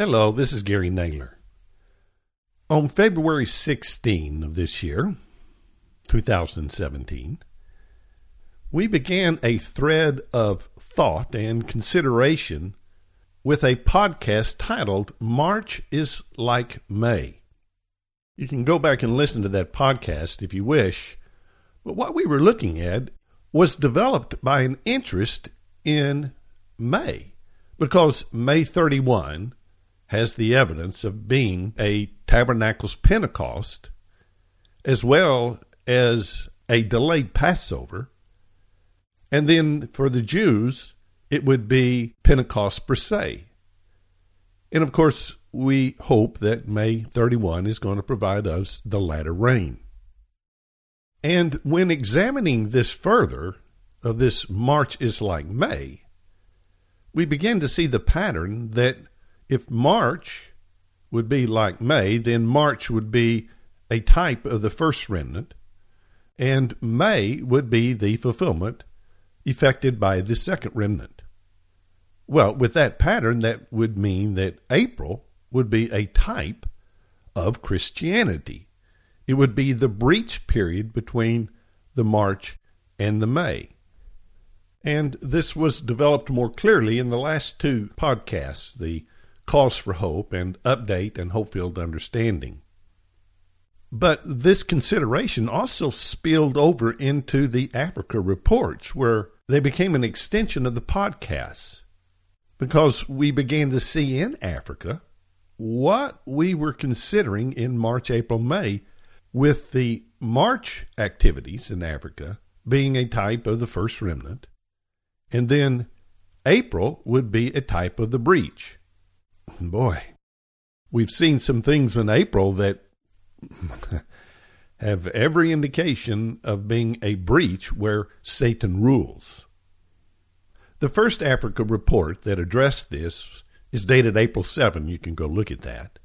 Hello, this is Gary Naylor. On February 16 of this year, 2017, we began a thread of thought and consideration with a podcast titled March is Like May. You can go back and listen to that podcast if you wish, but what we were looking at was developed by an interest in May because May 31 has the evidence of being a Tabernacles Pentecost as well as a delayed Passover. And then for the Jews, it would be Pentecost per se. And of course, we hope that May 31 is going to provide us the latter rain. And when examining this further, of this March is like May, we begin to see the pattern that if March would be like May, then March would be a type of the first remnant, and May would be the fulfillment effected by the second remnant. Well, with that pattern, that would mean that April would be a type of Christianity. It would be the breach period between the March and the May. And this was developed more clearly in the last two podcasts the Cause for Hope and Update and Hope-Filled Understanding. But this consideration also spilled over into the Africa reports, where they became an extension of the podcasts because we began to see in Africa what we were considering in March, April, May, with the March activities in Africa being a type of the first remnant, and then April would be a type of the breach. Boy, we've seen some things in April that have every indication of being a breach where Satan rules. The first Africa report that addressed this is dated April 7. You can go look at that.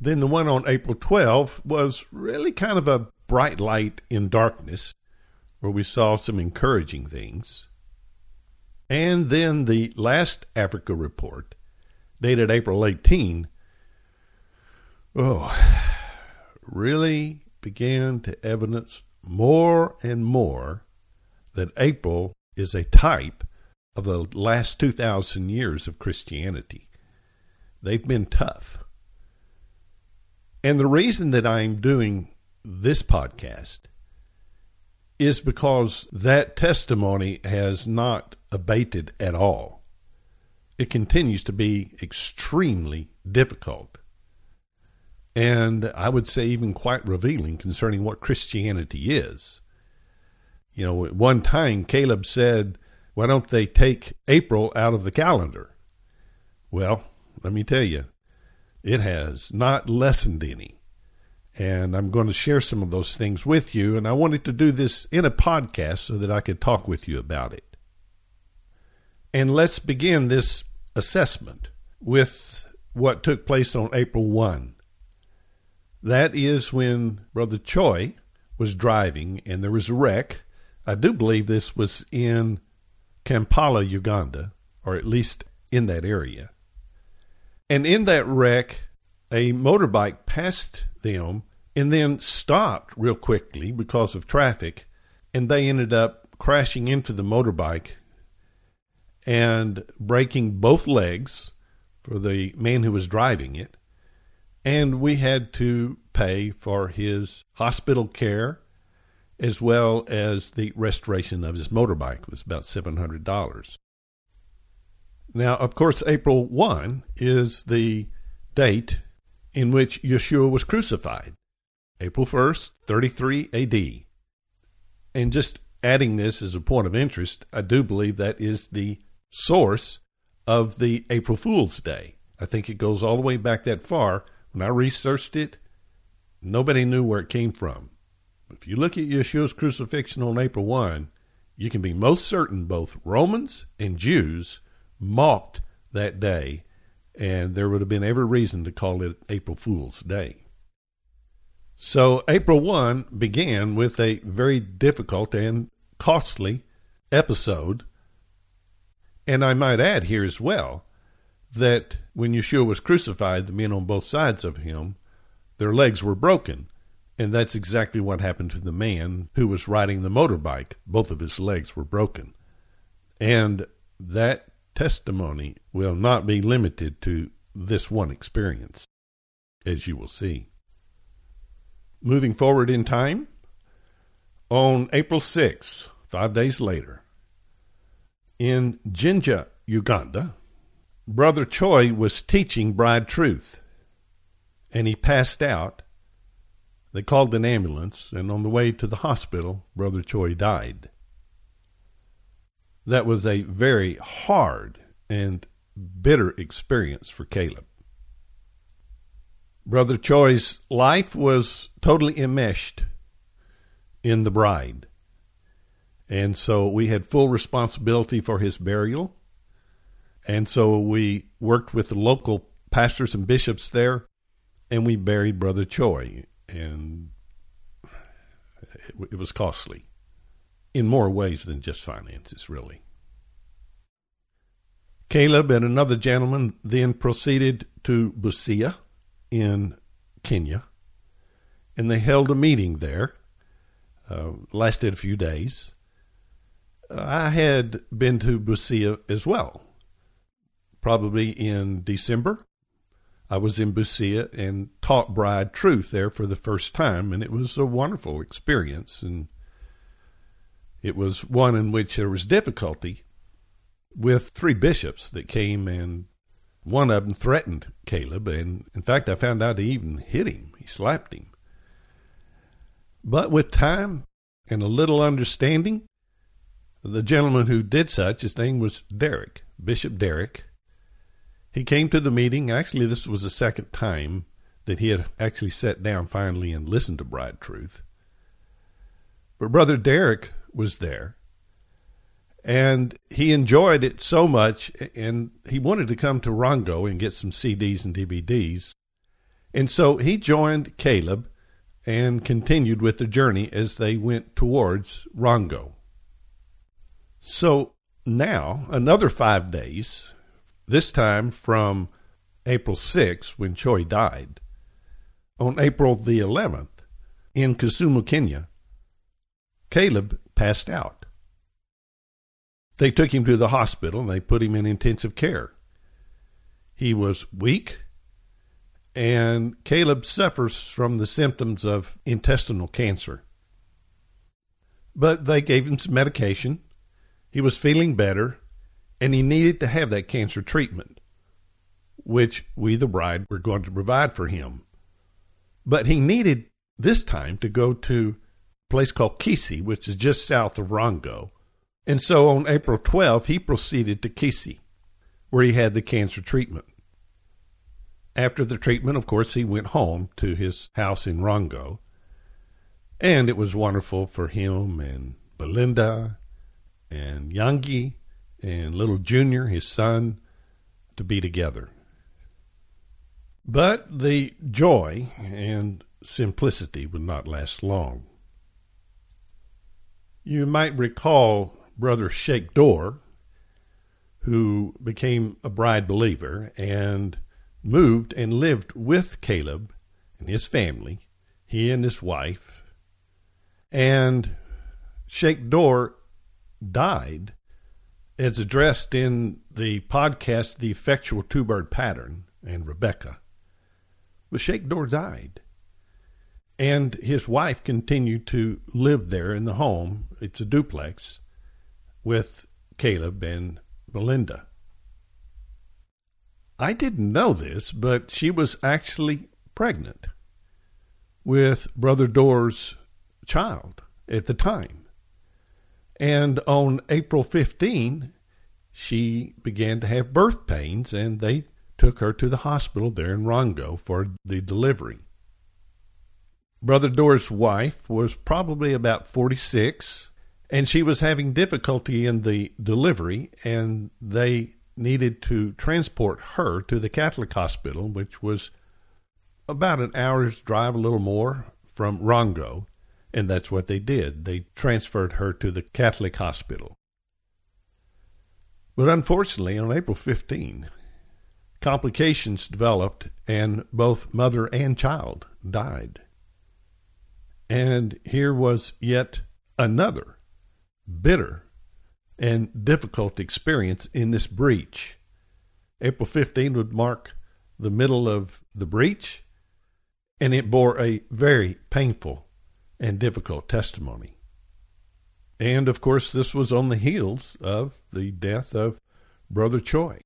Then the one on April 12 was really kind of a bright light in darkness, where we saw some encouraging things. And then the last Africa report dated April 18, oh, really began to evidence more and more that April is a type of the last 2,000 years of Christianity. They've been tough. And the reason that I'm doing this podcast is because that testimony has not abated at all it continues to be extremely difficult. And I would say even quite revealing concerning what Christianity is. You know, at one time, Caleb said, Why don't they take April out of the calendar? Well, let me tell you, it has not lessened any. And I'm going to share some of those things with you. And I wanted to do this in a podcast so that I could talk with you about it. And let's begin this assessment with what took place on April 1. That is when Brother Choi was driving and there was a wreck. I do believe this was in Kampala, Uganda, or at least in that area. And in that wreck, a motorbike passed them and then stopped real quickly because of traffic, and they ended up crashing into the motorbike and breaking both legs for the man who was driving it. And we had to pay for his hospital care as well as the restoration of his motorbike. It was about $700. Now, of course, April 1 is the date in which Yeshua was crucified. April 1st, 33 AD. And just adding this as a point of interest, I do believe that is the source of the April Fool's Day. I think it goes all the way back that far. When I researched it, nobody knew where it came from. If you look at Yeshua's crucifixion on April 1, you can be most certain both Romans and Jews mocked that day, and there would have been every reason to call it April Fool's Day. So, April 1 began with a very difficult and costly episode and I might add here as well that when Yeshua was crucified, the men on both sides of him, their legs were broken. And that's exactly what happened to the man who was riding the motorbike. Both of his legs were broken. And that testimony will not be limited to this one experience, as you will see. Moving forward in time, on April 6, five days later, in Jinja, Uganda, Brother Choi was teaching Bride Truth, and he passed out. They called an ambulance, and on the way to the hospital, Brother Choi died. That was a very hard and bitter experience for Caleb. Brother Choi's life was totally enmeshed in the bride. And so we had full responsibility for his burial and so we worked with the local pastors and bishops there, and we buried Brother Choi. And it, it was costly in more ways than just finances, really. Caleb and another gentleman then proceeded to Busia in Kenya, and they held a meeting there. Uh, lasted a few days. I had been to Busia as well, probably in December. I was in Busia and taught Bride Truth there for the first time, and it was a wonderful experience. And it was one in which there was difficulty with three bishops that came, and one of them threatened Caleb. And in fact, I found out he even hit him, he slapped him. But with time and a little understanding, the gentleman who did such, his name was Derek, Bishop Derek, he came to the meeting. Actually, this was the second time that he had actually sat down finally and listened to Bride Truth. But Brother Derek was there, and he enjoyed it so much, and he wanted to come to Rongo and get some CDs and DVDs. And so he joined Caleb and continued with the journey as they went towards Rongo. So now, another five days this time from April 6, when Choi died. On April the 11th, in Kisumu, Kenya, Caleb passed out. They took him to the hospital and they put him in intensive care. He was weak, and Caleb suffers from the symptoms of intestinal cancer. But they gave him some medication. He was feeling better, and he needed to have that cancer treatment, which we, the bride, were going to provide for him. But he needed this time to go to a place called Kisii, which is just south of Rongo. And so on April 12th, he proceeded to Kisii, where he had the cancer treatment. After the treatment, of course, he went home to his house in Rongo. And it was wonderful for him and Belinda and Yangi and little Junior, his son, to be together. But the joy and simplicity would not last long. You might recall Brother Sheikh Dor, who became a bride believer and moved and lived with Caleb and his family, he and his wife. And Sheikh Dor died it's addressed in the podcast, The Effectual Two Bird Pattern, and Rebecca. But Sheikh Dor died. And his wife continued to live there in the home. It's a duplex with Caleb and Belinda. I didn't know this, but she was actually pregnant with Brother Door's child at the time. And on April 15, she began to have birth pains, and they took her to the hospital there in Rongo for the delivery. Brother Dor's wife was probably about 46, and she was having difficulty in the delivery, and they needed to transport her to the Catholic hospital, which was about an hour's drive, a little more, from Rongo. And that's what they did. They transferred her to the Catholic hospital. But unfortunately, on April 15, complications developed, and both mother and child died. And here was yet another bitter and difficult experience in this breach. April 15 would mark the middle of the breach, and it bore a very painful and difficult testimony. And of course, this was on the heels of the death of Brother Choi,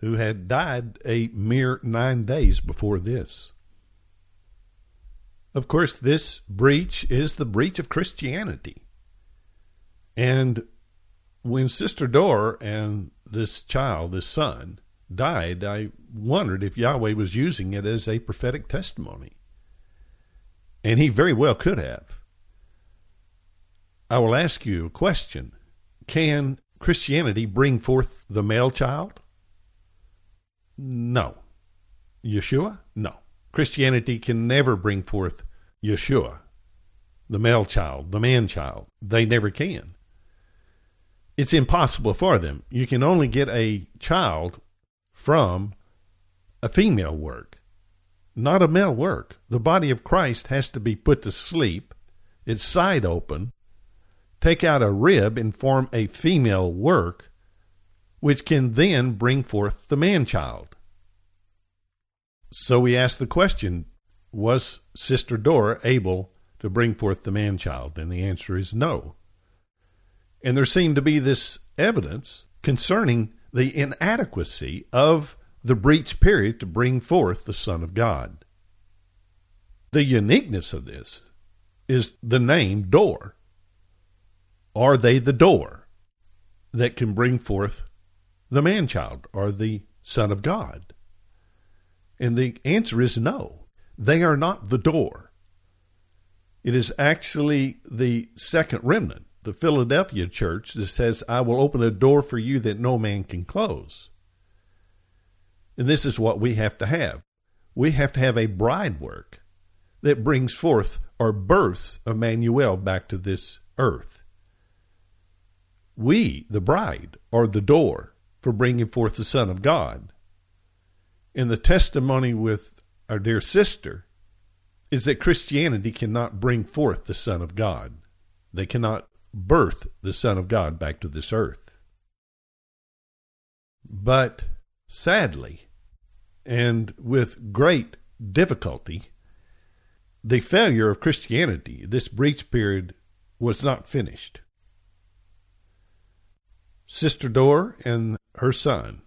who had died a mere nine days before this. Of course, this breach is the breach of Christianity. And when Sister Dor and this child, this son, died, I wondered if Yahweh was using it as a prophetic testimony. And he very well could have. I will ask you a question Can Christianity bring forth the male child? No. Yeshua? No. Christianity can never bring forth Yeshua, the male child, the man child. They never can. It's impossible for them. You can only get a child from a female work, not a male work. The body of Christ has to be put to sleep, its side open, take out a rib and form a female work, which can then bring forth the man child. So we ask the question Was Sister Dora able to bring forth the man child? And the answer is no. And there seemed to be this evidence concerning the inadequacy of the breach period to bring forth the Son of God. The uniqueness of this is the name door. Are they the door that can bring forth the man child or the Son of God? And the answer is no. They are not the door. It is actually the second remnant, the Philadelphia church, that says, I will open a door for you that no man can close. And this is what we have to have. We have to have a bride work that brings forth or births Emmanuel back to this earth. We, the bride, are the door for bringing forth the Son of God. And the testimony with our dear sister is that Christianity cannot bring forth the Son of God. They cannot birth the Son of God back to this earth. But sadly, and with great difficulty, the failure of Christianity, this breach period, was not finished. Sister Dor and her son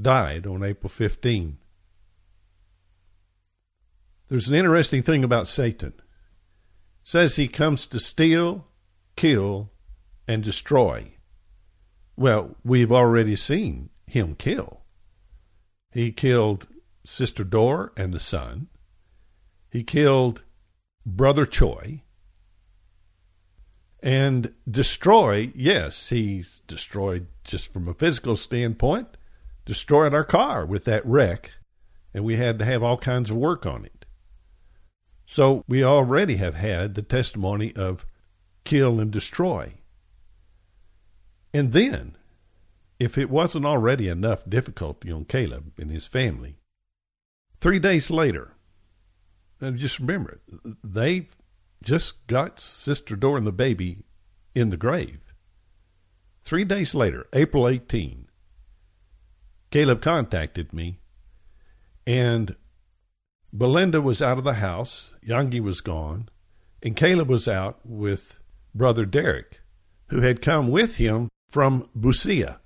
died on April 15. There's an interesting thing about Satan. It says he comes to steal, kill, and destroy. Well, we've already seen him kill. He killed Sister Dor and the son. He killed Brother Choi and destroy, yes, he's destroyed just from a physical standpoint, destroyed our car with that wreck, and we had to have all kinds of work on it. So we already have had the testimony of kill and destroy. And then, if it wasn't already enough difficulty on Caleb and his family, three days later, and just remember, they've just got Sister Dora and the baby in the grave. Three days later, April 18, Caleb contacted me, and Belinda was out of the house, Yangi was gone, and Caleb was out with brother Derek, who had come with him from Busia.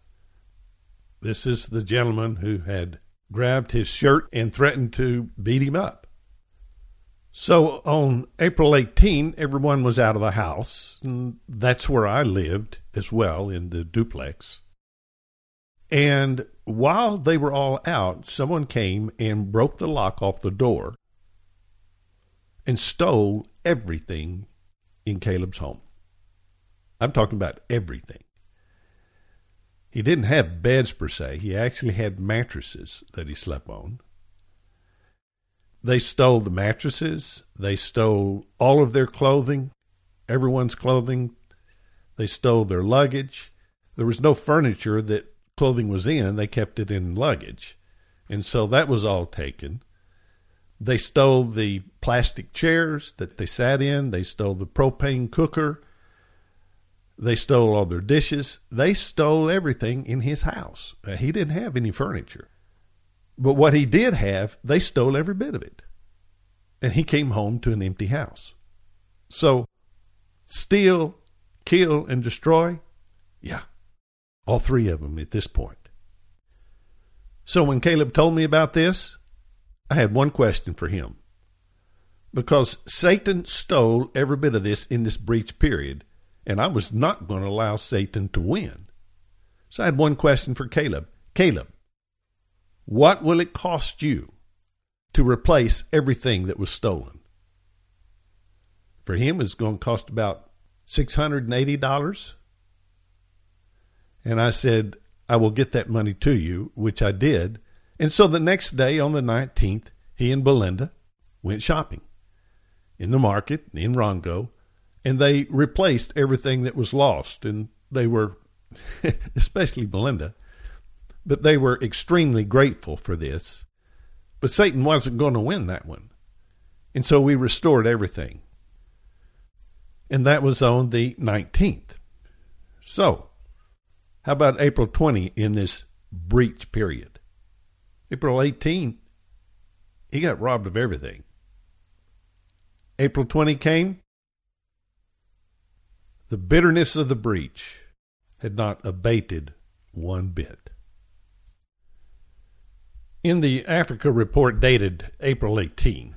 This is the gentleman who had grabbed his shirt and threatened to beat him up. So on April 18, everyone was out of the house. And that's where I lived as well in the duplex. And while they were all out, someone came and broke the lock off the door and stole everything in Caleb's home. I'm talking about everything. He didn't have beds per se, he actually had mattresses that he slept on. They stole the mattresses. They stole all of their clothing, everyone's clothing. They stole their luggage. There was no furniture that clothing was in. They kept it in luggage. And so that was all taken. They stole the plastic chairs that they sat in. They stole the propane cooker. They stole all their dishes. They stole everything in his house. Uh, he didn't have any furniture. But what he did have, they stole every bit of it. And he came home to an empty house. So, steal, kill, and destroy? Yeah, all three of them at this point. So when Caleb told me about this, I had one question for him. Because Satan stole every bit of this in this breach period, and I was not going to allow Satan to win. So I had one question for Caleb. Caleb, what will it cost you to replace everything that was stolen? For him, it's going to cost about $680. And I said, I will get that money to you, which I did. And so the next day, on the 19th, he and Belinda went shopping in the market in Rongo, and they replaced everything that was lost. And they were, especially Belinda, but they were extremely grateful for this. But Satan wasn't going to win that one. And so we restored everything. And that was on the 19th. So, how about April 20 in this breach period? April 18, he got robbed of everything. April 20 came. The bitterness of the breach had not abated one bit. In the Africa report dated April 18,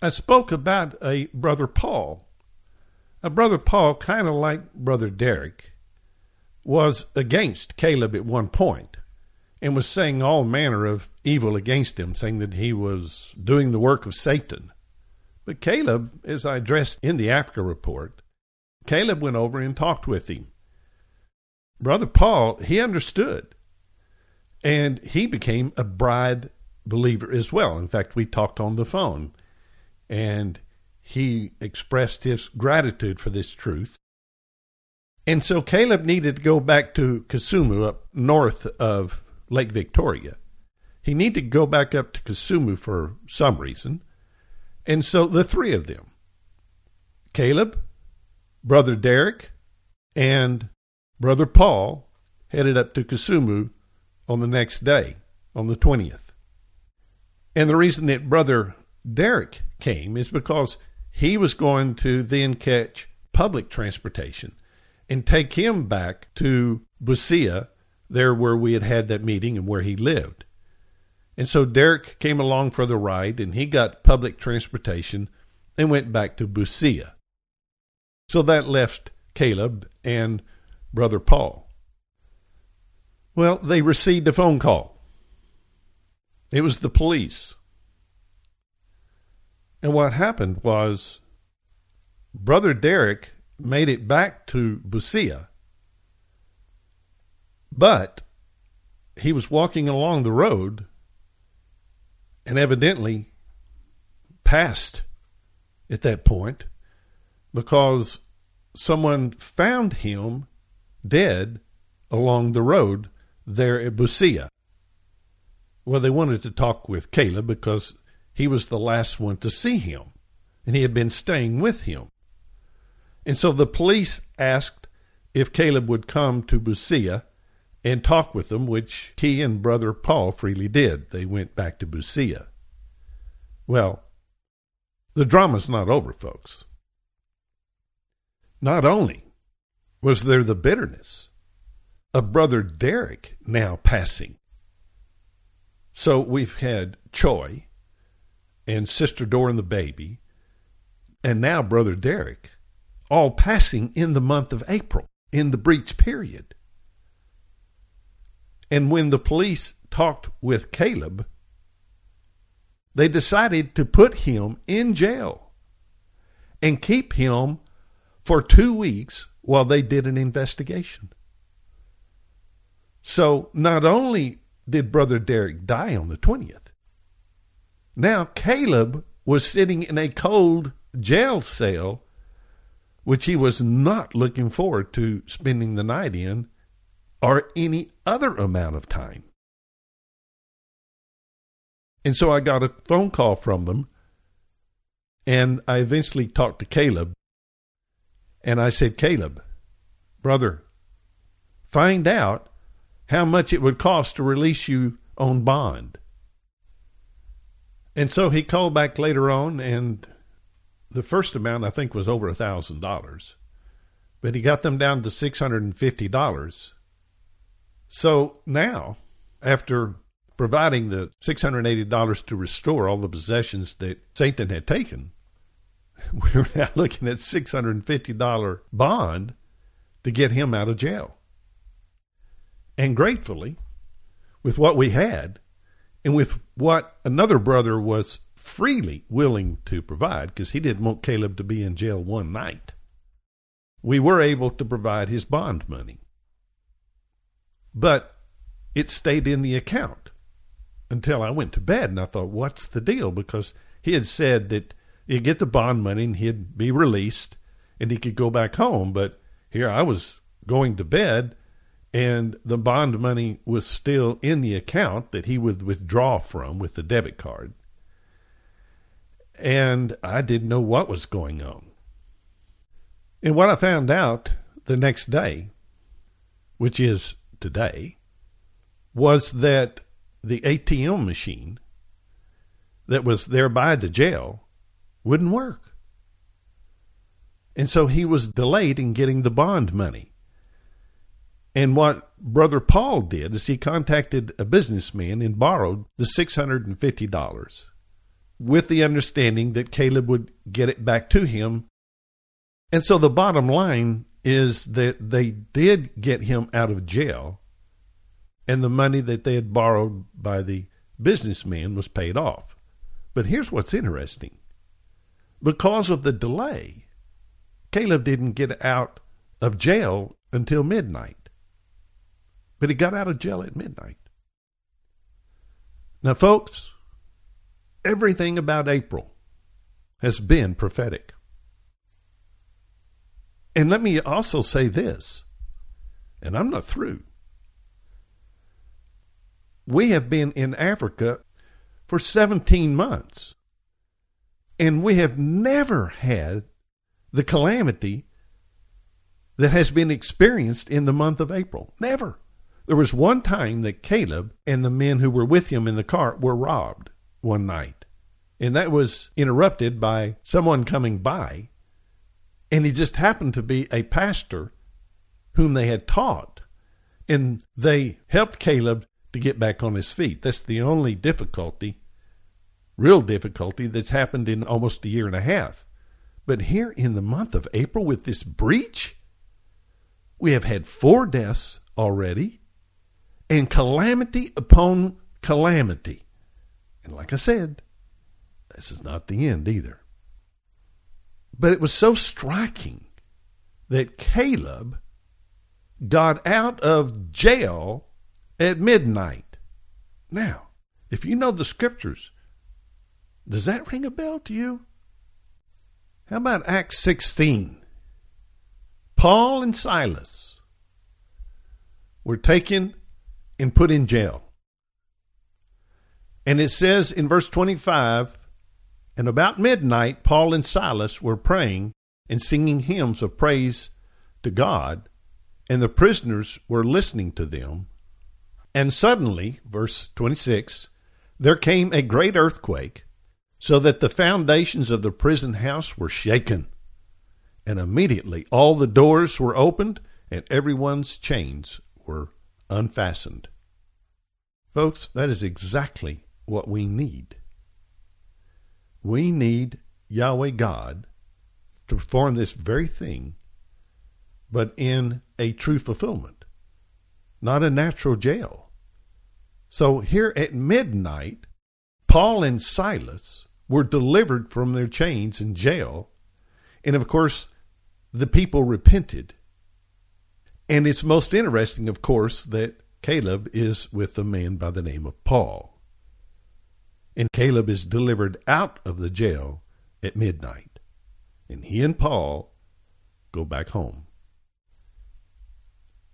I spoke about a brother Paul. A brother Paul, kind of like brother Derek, was against Caleb at one point and was saying all manner of evil against him, saying that he was doing the work of Satan. But Caleb, as I addressed in the Africa report, Caleb went over and talked with him. Brother Paul, he understood. And he became a bride believer as well. In fact, we talked on the phone and he expressed his gratitude for this truth. And so Caleb needed to go back to Kisumu up north of Lake Victoria. He needed to go back up to Kisumu for some reason. And so the three of them, Caleb, Brother Derek, and Brother Paul, headed up to Kisumu on the next day, on the 20th. And the reason that Brother Derek came is because he was going to then catch public transportation and take him back to Busia, there where we had had that meeting and where he lived. And so Derek came along for the ride and he got public transportation and went back to Busia. So that left Caleb and Brother Paul. Well, they received a phone call. It was the police. And what happened was Brother Derek made it back to Busia, but he was walking along the road and evidently passed at that point because someone found him dead along the road there at Busia. Well, they wanted to talk with Caleb because he was the last one to see him, and he had been staying with him. And so the police asked if Caleb would come to Busia and talk with them, which he and brother Paul freely did. They went back to Busia. Well, the drama's not over, folks. Not only was there the bitterness of brother Derek now passing. So we've had Choi and Sister Dora and the baby, and now brother Derek all passing in the month of April, in the breach period. And when the police talked with Caleb, they decided to put him in jail and keep him for two weeks while they did an investigation. So not only did Brother Derek die on the 20th, now Caleb was sitting in a cold jail cell which he was not looking forward to spending the night in or any other amount of time. And so I got a phone call from them, and I eventually talked to Caleb. And I said, Caleb, brother, find out how much it would cost to release you on bond. And so he called back later on, and the first amount I think was over a thousand dollars, but he got them down to six hundred and fifty dollars. So now, after providing the six hundred eighty dollars to restore all the possessions that Satan had taken, we're now looking at six hundred and fifty dollar bond to get him out of jail. And gratefully, with what we had, and with what another brother was freely willing to provide, because he didn't want Caleb to be in jail one night, we were able to provide his bond money. But it stayed in the account until I went to bed, and I thought, what's the deal? Because he had said that he'd get the bond money and he'd be released and he could go back home. But here I was going to bed and the bond money was still in the account that he would withdraw from with the debit card. And I didn't know what was going on. And what I found out the next day, which is today, was that the ATM machine that was there by the jail wouldn't work. And so he was delayed in getting the bond money. And what Brother Paul did is he contacted a businessman and borrowed the $650 with the understanding that Caleb would get it back to him. And so the bottom line is that they did get him out of jail, and the money that they had borrowed by the businessman was paid off. But here's what's interesting because of the delay, Caleb didn't get out of jail until midnight but he got out of jail at midnight. Now, folks, everything about April has been prophetic. And let me also say this, and I'm not through. We have been in Africa for 17 months, and we have never had the calamity that has been experienced in the month of April. Never. There was one time that Caleb and the men who were with him in the cart were robbed one night. And that was interrupted by someone coming by. And he just happened to be a pastor whom they had taught. And they helped Caleb to get back on his feet. That's the only difficulty, real difficulty, that's happened in almost a year and a half. But here in the month of April, with this breach, we have had four deaths already and calamity upon calamity. And like I said, this is not the end either. But it was so striking that Caleb got out of jail at midnight. Now, if you know the scriptures, does that ring a bell to you? How about Acts 16? Paul and Silas were taken and put in jail. And it says in verse 25, and about midnight, Paul and Silas were praying and singing hymns of praise to God, and the prisoners were listening to them. And suddenly, verse 26, there came a great earthquake, so that the foundations of the prison house were shaken. And immediately all the doors were opened, and everyone's chains were unfastened. Folks, that is exactly what we need. We need Yahweh God to perform this very thing, but in a true fulfillment, not a natural jail. So here at midnight, Paul and Silas were delivered from their chains in jail. And of course, the people repented. And it's most interesting, of course, that Caleb is with a man by the name of Paul. And Caleb is delivered out of the jail at midnight. And he and Paul go back home.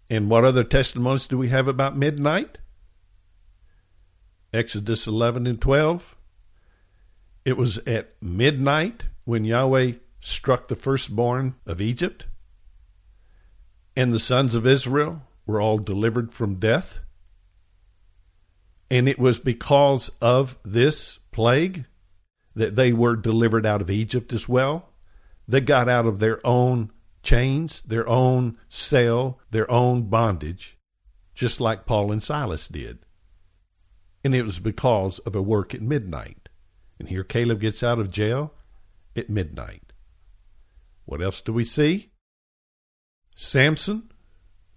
And what other testimonies do we have about midnight? Exodus 11 and 12. It was at midnight when Yahweh struck the firstborn of Egypt, and the sons of Israel were all delivered from death. And it was because of this plague that they were delivered out of Egypt as well. They got out of their own chains, their own cell, their own bondage, just like Paul and Silas did. And it was because of a work at midnight. And here Caleb gets out of jail at midnight. What else do we see? Samson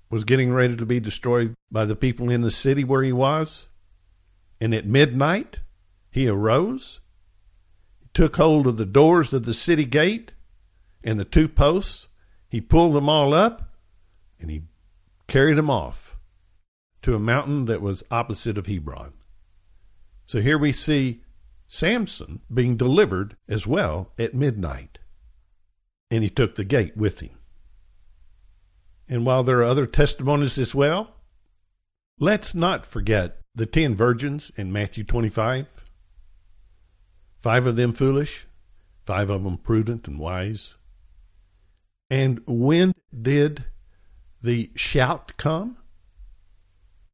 was getting ready to be destroyed by the people in the city where he was. And at midnight, he arose, took hold of the doors of the city gate and the two posts. He pulled them all up and he carried them off to a mountain that was opposite of Hebron. So here we see Samson being delivered as well at midnight. And he took the gate with him. And while there are other testimonies as well, let's not forget the ten virgins in Matthew 25. Five of them foolish, five of them prudent and wise. And when did the shout come?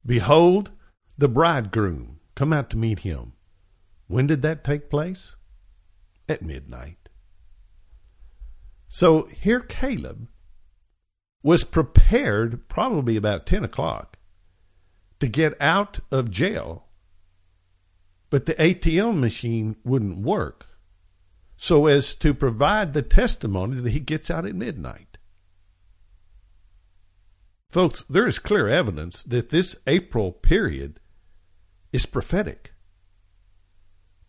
Behold, the bridegroom, come out to meet him. When did that take place? At midnight. So here Caleb was prepared, probably about 10 o'clock, to get out of jail, but the ATM machine wouldn't work so as to provide the testimony that he gets out at midnight. Folks, there is clear evidence that this April period is prophetic.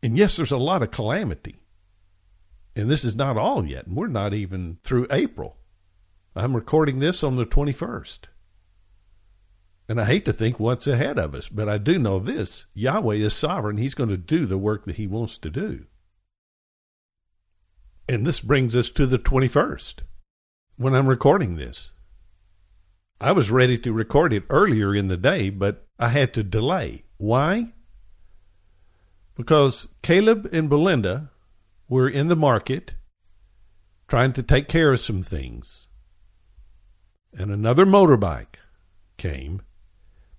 And yes, there's a lot of calamity. And this is not all yet. And we're not even through April. I'm recording this on the 21st. And I hate to think what's ahead of us, but I do know this Yahweh is sovereign. He's going to do the work that He wants to do. And this brings us to the 21st when I'm recording this. I was ready to record it earlier in the day, but I had to delay. Why? Because Caleb and Belinda were in the market trying to take care of some things. And another motorbike came,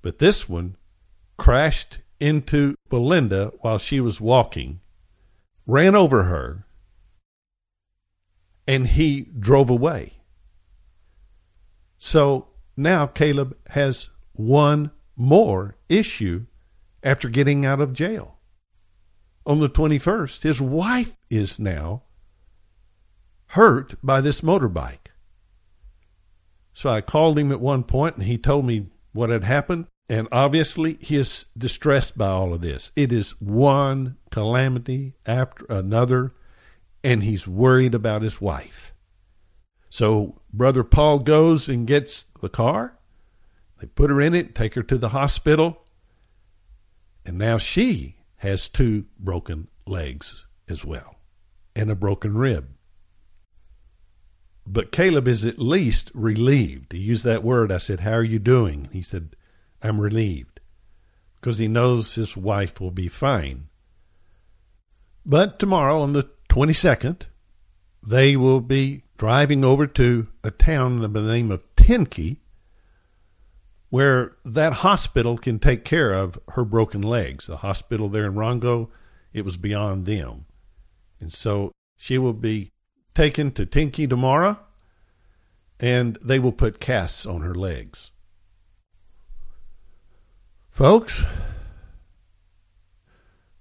but this one crashed into Belinda while she was walking, ran over her, and he drove away. So now Caleb has one more issue after getting out of jail. On the 21st, his wife is now hurt by this motorbike. So I called him at one point and he told me what had happened. And obviously, he is distressed by all of this. It is one calamity after another, and he's worried about his wife. So Brother Paul goes and gets the car. They put her in it, take her to the hospital. And now she has two broken legs as well and a broken rib. But Caleb is at least relieved. He used that word. I said, How are you doing? He said, I'm relieved because he knows his wife will be fine. But tomorrow, on the 22nd, they will be driving over to a town by the name of Tenke, where that hospital can take care of her broken legs. The hospital there in Rongo, it was beyond them. And so she will be taken to Tenke tomorrow, and they will put casts on her legs. Folks,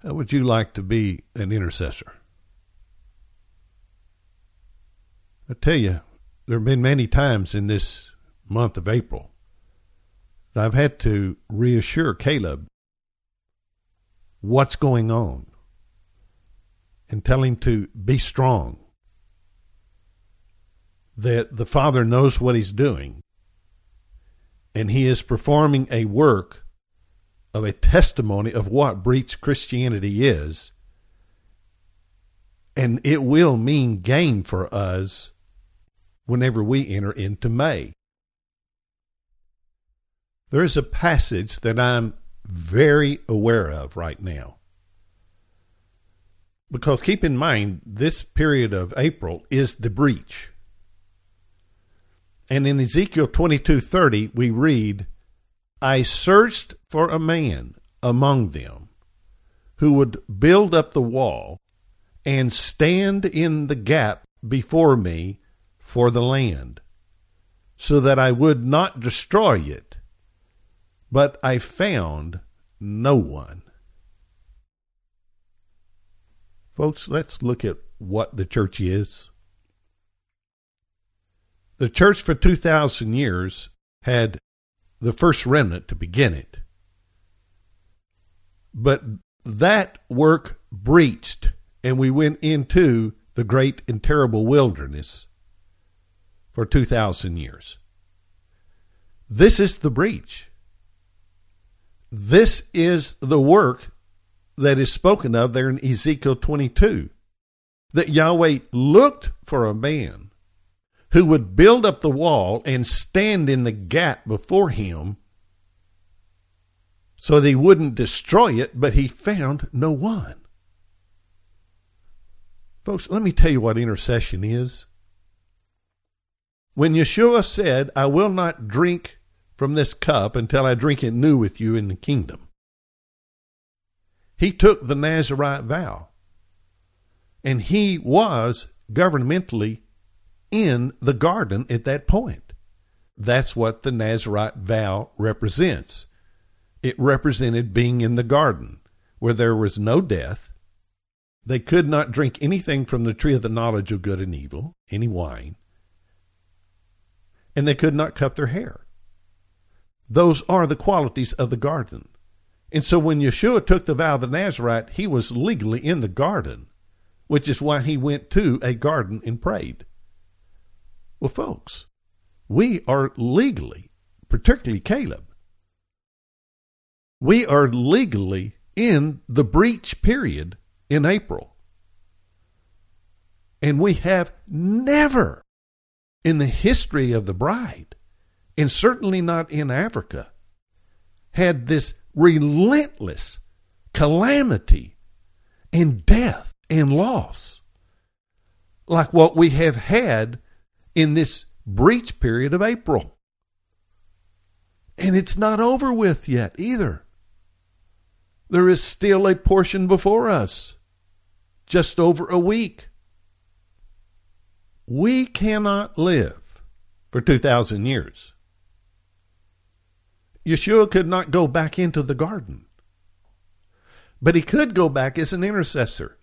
how would you like to be an intercessor? I tell you, there have been many times in this month of April I've had to reassure Caleb what's going on and tell him to be strong. That the Father knows what he's doing and he is performing a work of a testimony of what breach Christianity is. And it will mean gain for us whenever we enter into May. There is a passage that I'm very aware of right now. Because keep in mind, this period of April is the breach. And in Ezekiel 22:30 we read, I searched for a man among them who would build up the wall and stand in the gap before me for the land, so that I would not destroy it. But I found no one. Folks, let's look at what the church is. The church for 2,000 years had the first remnant to begin it. But that work breached, and we went into the great and terrible wilderness for 2,000 years. This is the breach. This is the work that is spoken of there in Ezekiel 22 that Yahweh looked for a man who would build up the wall and stand in the gap before him so they wouldn't destroy it, but he found no one. Folks, let me tell you what intercession is. When Yeshua said, I will not drink from this cup until I drink it new with you in the kingdom, he took the Nazarite vow. And he was governmentally in the garden at that point. That's what the Nazarite vow represents. It represented being in the garden where there was no death. They could not drink anything from the tree of the knowledge of good and evil, any wine, and they could not cut their hair. Those are the qualities of the garden. And so when Yeshua took the vow of the Nazarite, he was legally in the garden, which is why he went to a garden and prayed. Well, folks, we are legally, particularly Caleb, we are legally in the breach period in April. And we have never in the history of the bride, and certainly not in Africa, had this relentless calamity and death and loss like what we have had in this breach period of April. And it's not over with yet either. There is still a portion before us, just over a week. We cannot live for 2,000 years. Yeshua could not go back into the garden, but he could go back as an intercessor.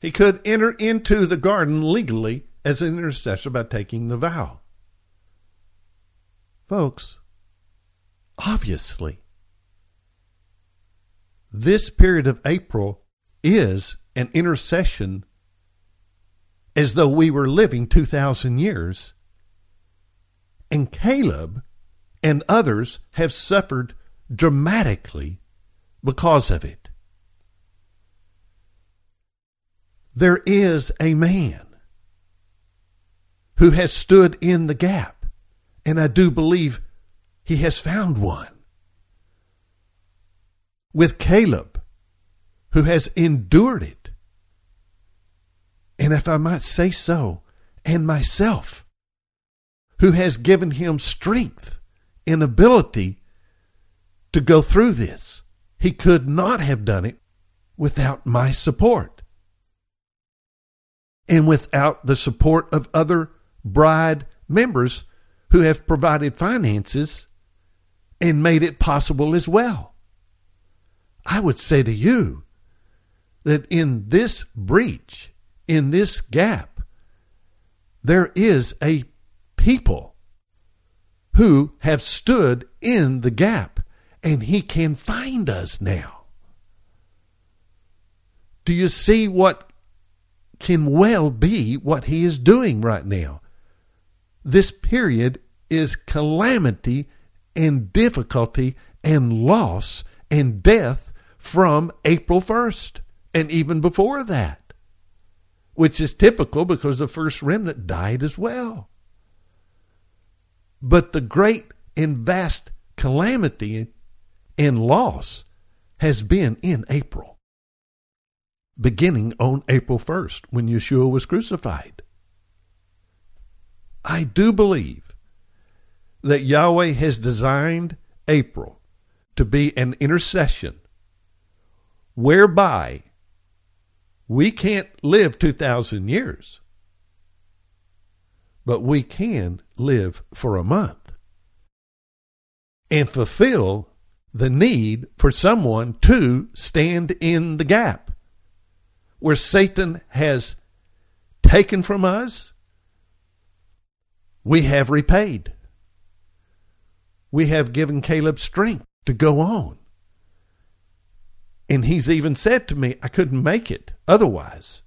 He could enter into the garden legally as an intercessor by taking the vow. Folks, obviously, this period of April is an intercession as though we were living 2,000 years. And Caleb and others have suffered dramatically because of it. There is a man who has stood in the gap, and I do believe he has found one with Caleb, who has endured it. And if I might say so, and myself, who has given him strength and ability to go through this. He could not have done it without my support and without the support of other bride members who have provided finances and made it possible as well. I would say to you that in this breach, in this gap, there is a people who have stood in the gap, and He can find us now. Do you see what can well be what He is doing right now? This period is calamity and difficulty and loss and death from April 1st and even before that, which is typical because the first remnant died as well. But the great and vast calamity and loss has been in April, beginning on April 1st when Yeshua was crucified. I do believe that Yahweh has designed April to be an intercession whereby we can't live 2,000 years, but we can live for a month and fulfill the need for someone to stand in the gap where Satan has taken from us, we have repaid. We have given Caleb strength to go on. And he's even said to me, I couldn't make it otherwise.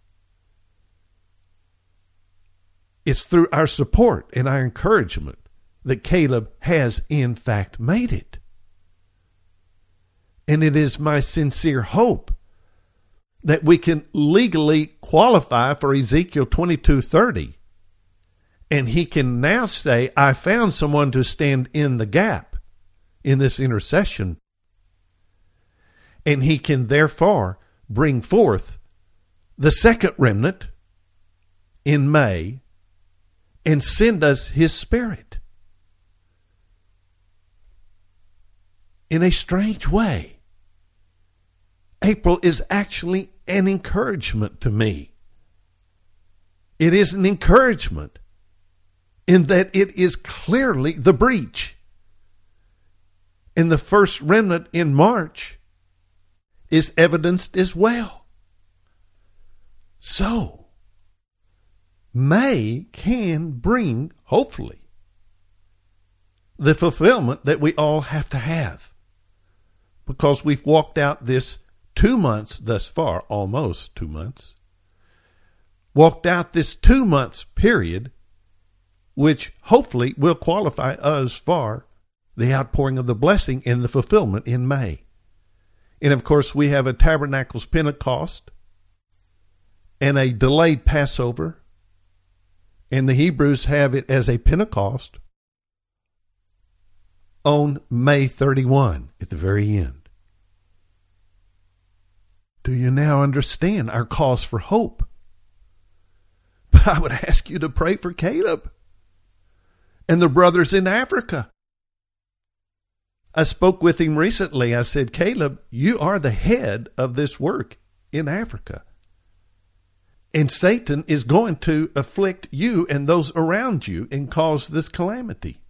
It's through our support and our encouragement that Caleb has, in fact, made it. And it is my sincere hope that we can legally qualify for Ezekiel 22:30 and he can now say I found someone to stand in the gap in this intercession and he can therefore bring forth the second remnant in May and send us his spirit. In a strange way, April is actually an encouragement to me. It is an encouragement in that it is clearly the breach. In the first remnant in March, is evidenced as well. So, May can bring, hopefully, the fulfillment that we all have to have. Because we've walked out this two months thus far, almost two months, walked out this two months period, which hopefully will qualify us for the outpouring of the blessing and the fulfillment in May. And of course, we have a Tabernacles Pentecost and a delayed Passover. And the Hebrews have it as a Pentecost on May 31 at the very end. Do you now understand our cause for hope? I would ask you to pray for Caleb and the brothers in Africa. I spoke with him recently. I said, Caleb, you are the head of this work in Africa. And Satan is going to afflict you and those around you and cause this calamity.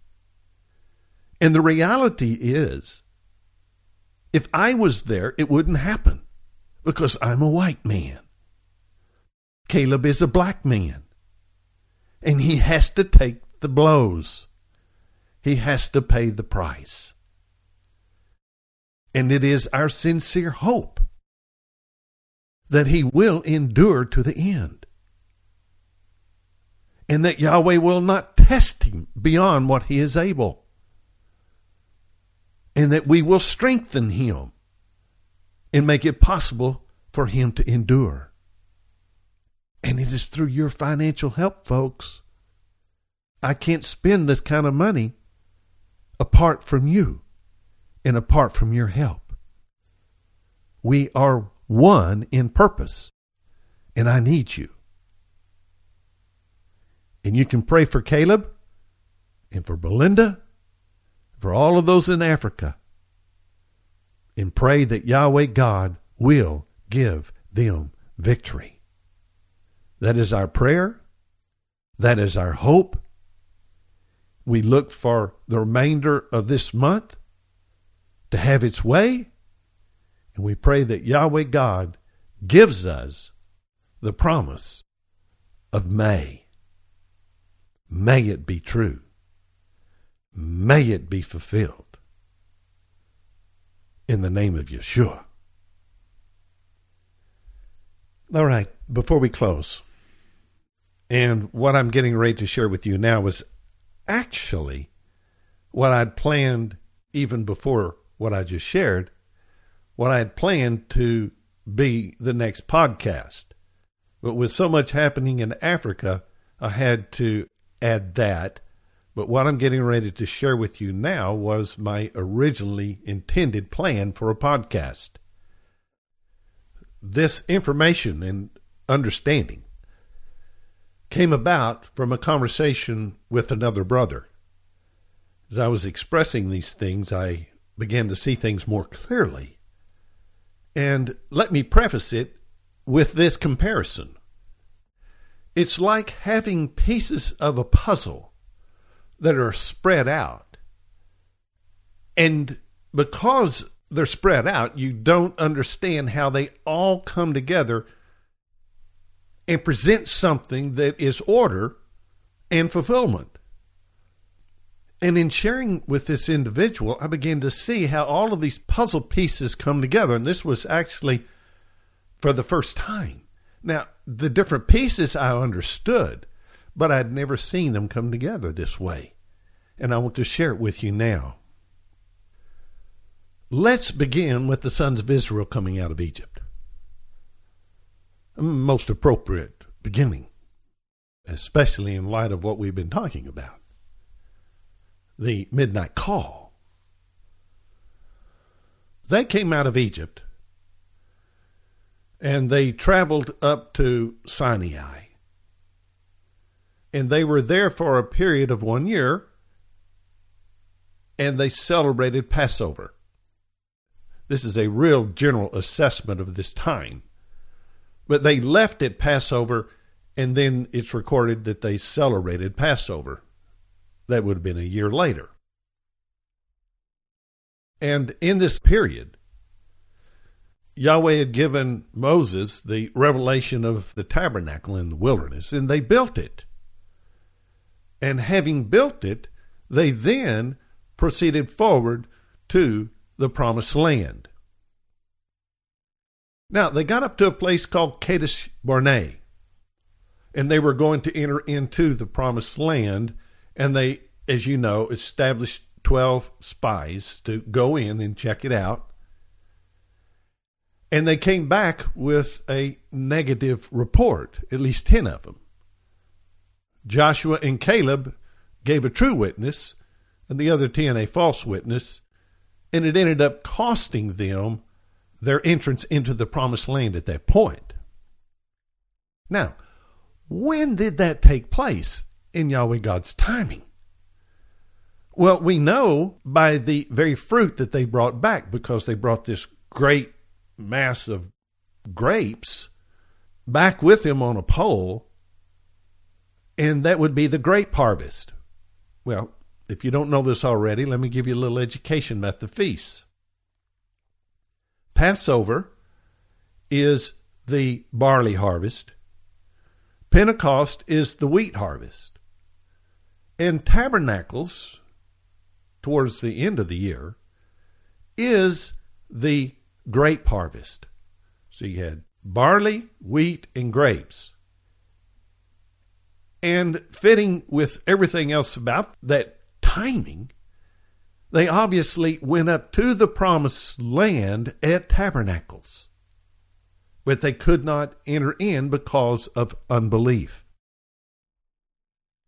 And the reality is, if I was there, it wouldn't happen because I'm a white man. Caleb is a black man. And he has to take the blows, he has to pay the price. And it is our sincere hope that he will endure to the end. And that Yahweh will not test him beyond what he is able. And that we will strengthen him and make it possible for him to endure. And it is through your financial help, folks. I can't spend this kind of money apart from you and apart from your help. We are one in purpose, and I need you. And you can pray for Caleb and for Belinda, for all of those in Africa, and pray that Yahweh God will give them victory. That is our prayer. That is our hope. We look for the remainder of this month to have its way. And we pray that Yahweh God gives us the promise of May. May it be true. May it be fulfilled. In the name of Yeshua. All right, before we close, and what I'm getting ready to share with you now is actually what I'd planned even before what I just shared, what I had planned to be the next podcast. But with so much happening in Africa, I had to add that But what I'm getting ready to share with you now was my originally intended plan for a podcast. This information and understanding came about from a conversation with another brother. As I was expressing these things, I began to see things more clearly. And let me preface it with this comparison. It's like having pieces of a puzzle that are spread out. And because they're spread out, you don't understand how they all come together and present something that is order and fulfillment. And in sharing with this individual, I began to see how all of these puzzle pieces come together. And this was actually for the first time. Now, the different pieces I understood, but I'd never seen them come together this way. And I want to share it with you now. Let's begin with the sons of Israel coming out of Egypt. Most appropriate beginning, especially in light of what we've been talking about the midnight call. They came out of Egypt and they traveled up to Sinai. And they were there for a period of one year and they celebrated Passover. This is a real general assessment of this time. But they left at Passover, and then it's recorded that they celebrated Passover. That would have been a year later. And in this period, Yahweh had given Moses the revelation of the tabernacle in the wilderness, and they built it. And having built it, they then proceeded forward to the promised land. Now, they got up to a place called Kadesh Barnea, and they were going to enter into the promised land, and they, as you know, established 12 spies to go in and check it out. And they came back with a negative report, at least 10 of them. Joshua and Caleb gave a true witness, and the other 10 a false witness, and it ended up costing them their entrance into the promised land at that point. Now, when did that take place in Yahweh God's timing? Well, we know by the very fruit that they brought back because they brought this great mass of grapes back with them on a pole, and that would be the grape harvest. Well, if you don't know this already, let me give you a little education about the feasts. Passover is the barley harvest, Pentecost is the wheat harvest, and Tabernacles, towards the end of the year, is the grape harvest. So you had barley, wheat, and grapes. And fitting with everything else about that timing, they obviously went up to the promised land at tabernacles, but they could not enter in because of unbelief.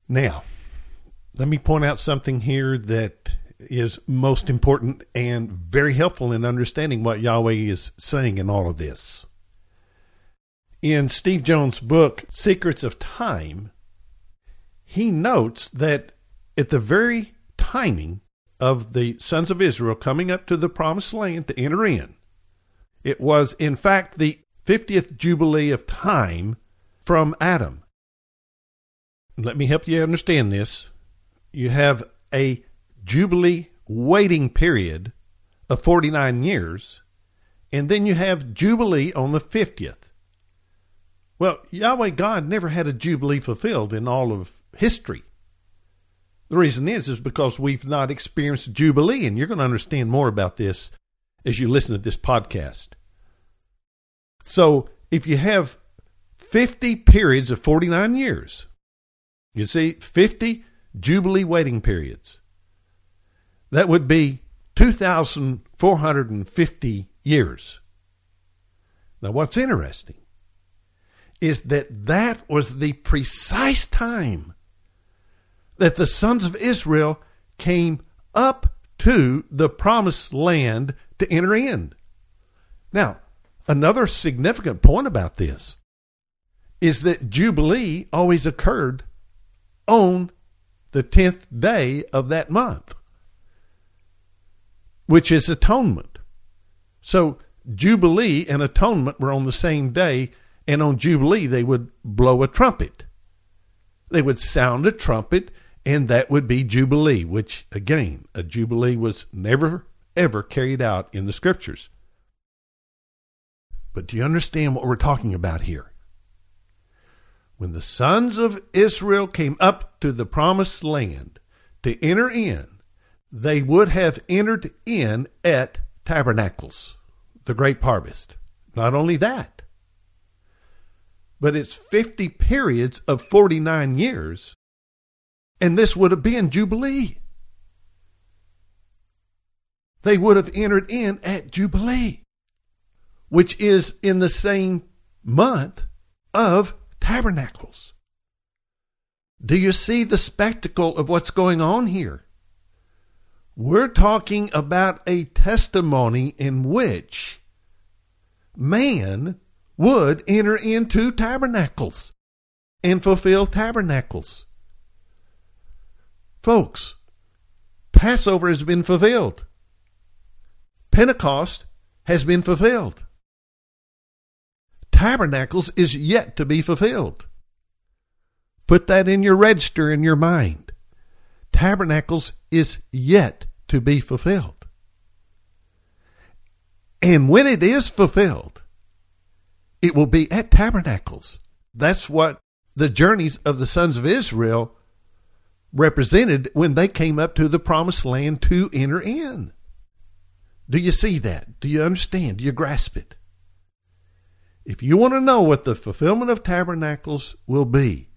Now, let me point out something here that is most important and very helpful in understanding what Yahweh is saying in all of this. In Steve Jones' book, Secrets of Time, he notes that at the very timing of the sons of Israel coming up to the promised land to enter in, it was in fact the 50th Jubilee of time from Adam. Let me help you understand this. You have a Jubilee waiting period of 49 years, and then you have Jubilee on the 50th. Well, Yahweh God never had a Jubilee fulfilled in all of history. The reason is is because we've not experienced Jubilee, and you're going to understand more about this as you listen to this podcast. So if you have 50 periods of 49 years, you see 50 Jubilee waiting periods. That would be 2,450 years. Now, what's interesting is that that was the precise time that the sons of Israel came up to the promised land to enter in. Now, another significant point about this is that Jubilee always occurred on the 10th day of that month, which is atonement. So, Jubilee and atonement were on the same day, and on Jubilee, they would blow a trumpet. They would sound a trumpet and that would be Jubilee, which, again, a Jubilee was never, ever carried out in the Scriptures. But do you understand what we're talking about here? When the sons of Israel came up to the promised land to enter in, they would have entered in at tabernacles, the great harvest. Not only that, but it's 50 periods of 49 years and this would have been Jubilee. They would have entered in at Jubilee, which is in the same month of Tabernacles. Do you see the spectacle of what's going on here? We're talking about a testimony in which man would enter into tabernacles and fulfill tabernacles. Folks, Passover has been fulfilled. Pentecost has been fulfilled. Tabernacles is yet to be fulfilled. Put that in your register in your mind. Tabernacles is yet to be fulfilled. And when it is fulfilled, it will be at tabernacles. That's what the journeys of the sons of Israel represented when they came up to the promised land to enter in. Do you see that? Do you understand? Do you grasp it? If you want to know what the fulfillment of tabernacles will be,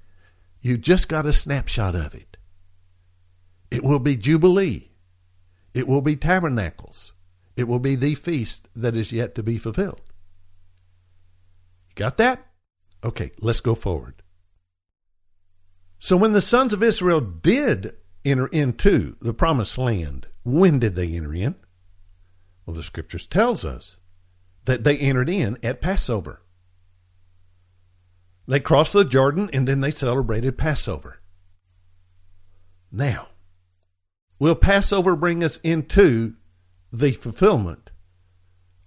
you just got a snapshot of it. It will be Jubilee. It will be tabernacles. It will be the feast that is yet to be fulfilled. got that? Okay, let's go forward. So when the sons of Israel did enter into the promised land, when did they enter in? Well, the scriptures tells us that they entered in at Passover. They crossed the Jordan and then they celebrated Passover. Now, will Passover bring us into the fulfillment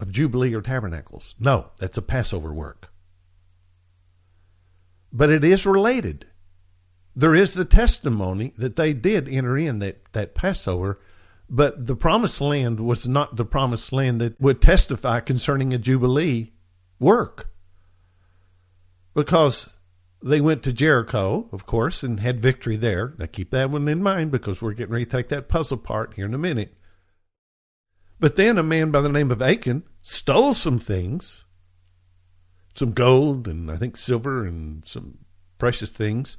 of Jubilee or Tabernacles? No, that's a Passover work. But it is related there is the testimony that they did enter in that, that Passover, but the promised land was not the promised land that would testify concerning a Jubilee work. Because they went to Jericho, of course, and had victory there. Now keep that one in mind because we're getting ready to take that puzzle part here in a minute. But then a man by the name of Achan stole some things, some gold and I think silver and some precious things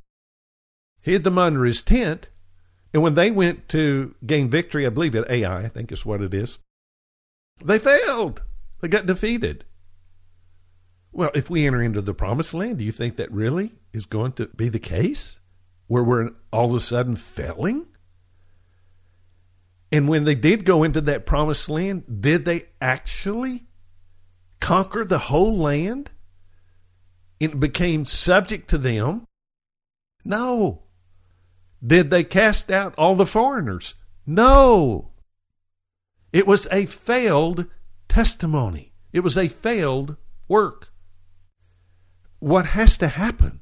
hid them under his tent. And when they went to gain victory, I believe at Ai, I think is what it is, they failed. They got defeated. Well, if we enter into the promised land, do you think that really is going to be the case? Where we're all of a sudden failing? And when they did go into that promised land, did they actually conquer the whole land? It became subject to them? No. Did they cast out all the foreigners? No. It was a failed testimony. It was a failed work. What has to happen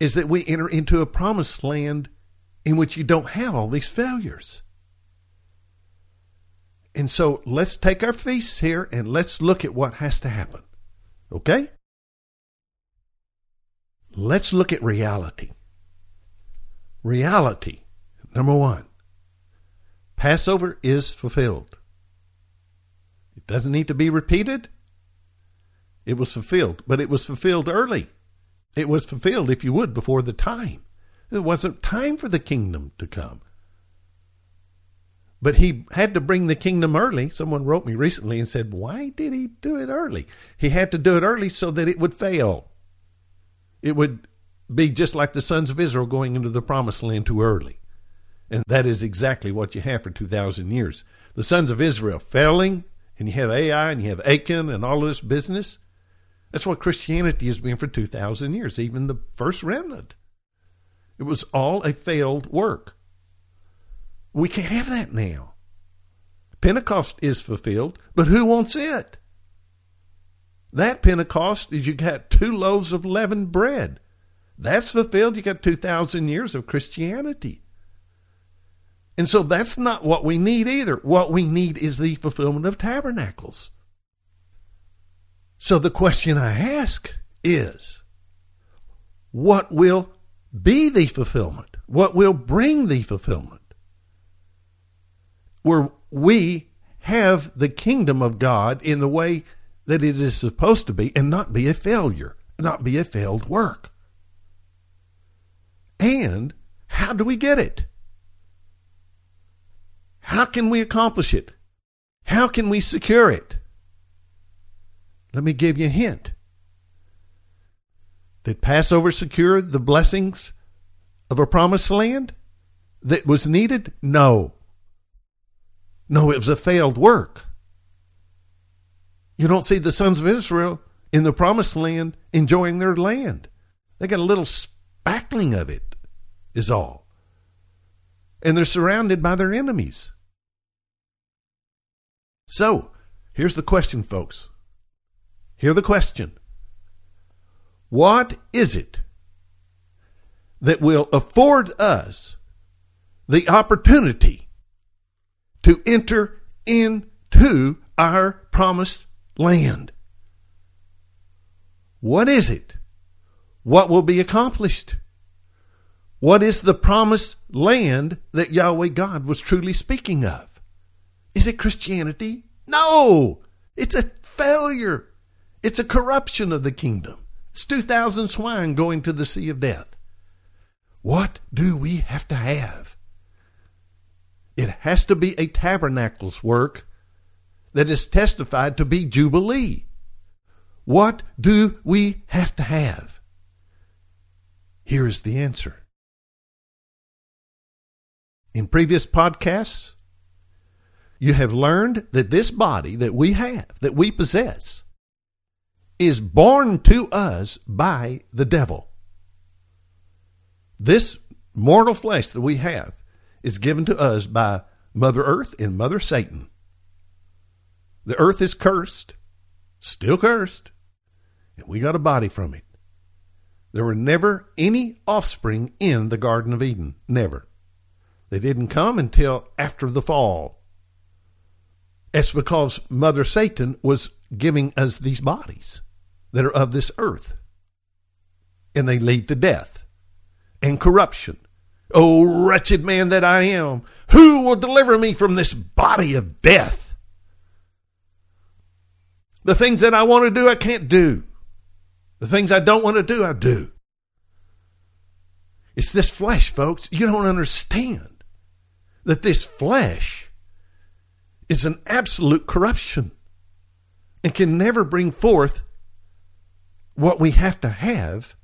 is that we enter into a promised land in which you don't have all these failures. And so let's take our feasts here and let's look at what has to happen. Okay? Let's look at reality reality. Number one, Passover is fulfilled. It doesn't need to be repeated. It was fulfilled, but it was fulfilled early. It was fulfilled, if you would, before the time. It wasn't time for the kingdom to come. But he had to bring the kingdom early. Someone wrote me recently and said, Why did he do it early? He had to do it early so that it would fail. It would be just like the sons of Israel going into the promised land too early. And that is exactly what you have for 2,000 years. The sons of Israel failing, and you have Ai and you have Achan and all this business. That's what Christianity has been for 2,000 years, even the first remnant. It was all a failed work. We can't have that now. Pentecost is fulfilled, but who wants it? That Pentecost is you got two loaves of leavened bread. That's fulfilled. You got 2,000 years of Christianity. And so that's not what we need either. What we need is the fulfillment of tabernacles. So the question I ask is what will be the fulfillment? What will bring the fulfillment? Where we have the kingdom of God in the way that it is supposed to be and not be a failure, not be a failed work. And how do we get it? How can we accomplish it? How can we secure it? Let me give you a hint. Did Passover secure the blessings of a promised land that was needed? No. No, it was a failed work. You don't see the sons of Israel in the promised land enjoying their land. They got a little spackling of it, is all. And they're surrounded by their enemies. So, here's the question, folks. Hear the question What is it that will afford us the opportunity to enter into our promised land. What is it? What will be accomplished? What is the promised land that Yahweh God was truly speaking of? Is it Christianity? No! It's a failure. It's a corruption of the kingdom. It's 2,000 swine going to the sea of death. What do we have to have? It has to be a tabernacle's work that is testified to be Jubilee. What do we have to have? Here is the answer. In previous podcasts, you have learned that this body that we have, that we possess, is born to us by the devil. This mortal flesh that we have is given to us by Mother Earth and Mother Satan. The earth is cursed, still cursed, and we got a body from it. There were never any offspring in the Garden of Eden. Never. They didn't come until after the fall. It's because Mother Satan was giving us these bodies that are of this earth. And they lead to death and corruption. Oh, wretched man that I am, who will deliver me from this body of death? The things that I want to do, I can't do. The things I don't want to do, I do. It's this flesh, folks. You don't understand that this flesh is an absolute corruption and can never bring forth what we have to have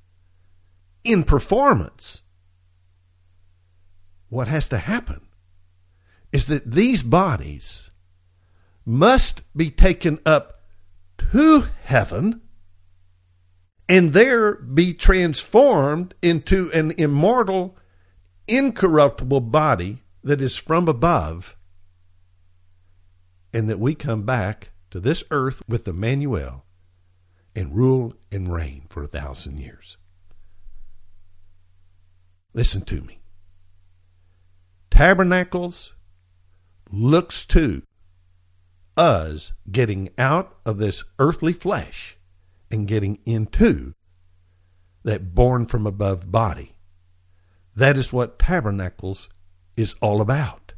in performance. What has to happen is that these bodies must be taken up to heaven and there be transformed into an immortal, incorruptible body that is from above, and that we come back to this earth with Emmanuel and rule and reign for a thousand years. Listen to me. Tabernacles looks to us getting out of this earthly flesh and getting into that born from above body. That is what tabernacles is all about.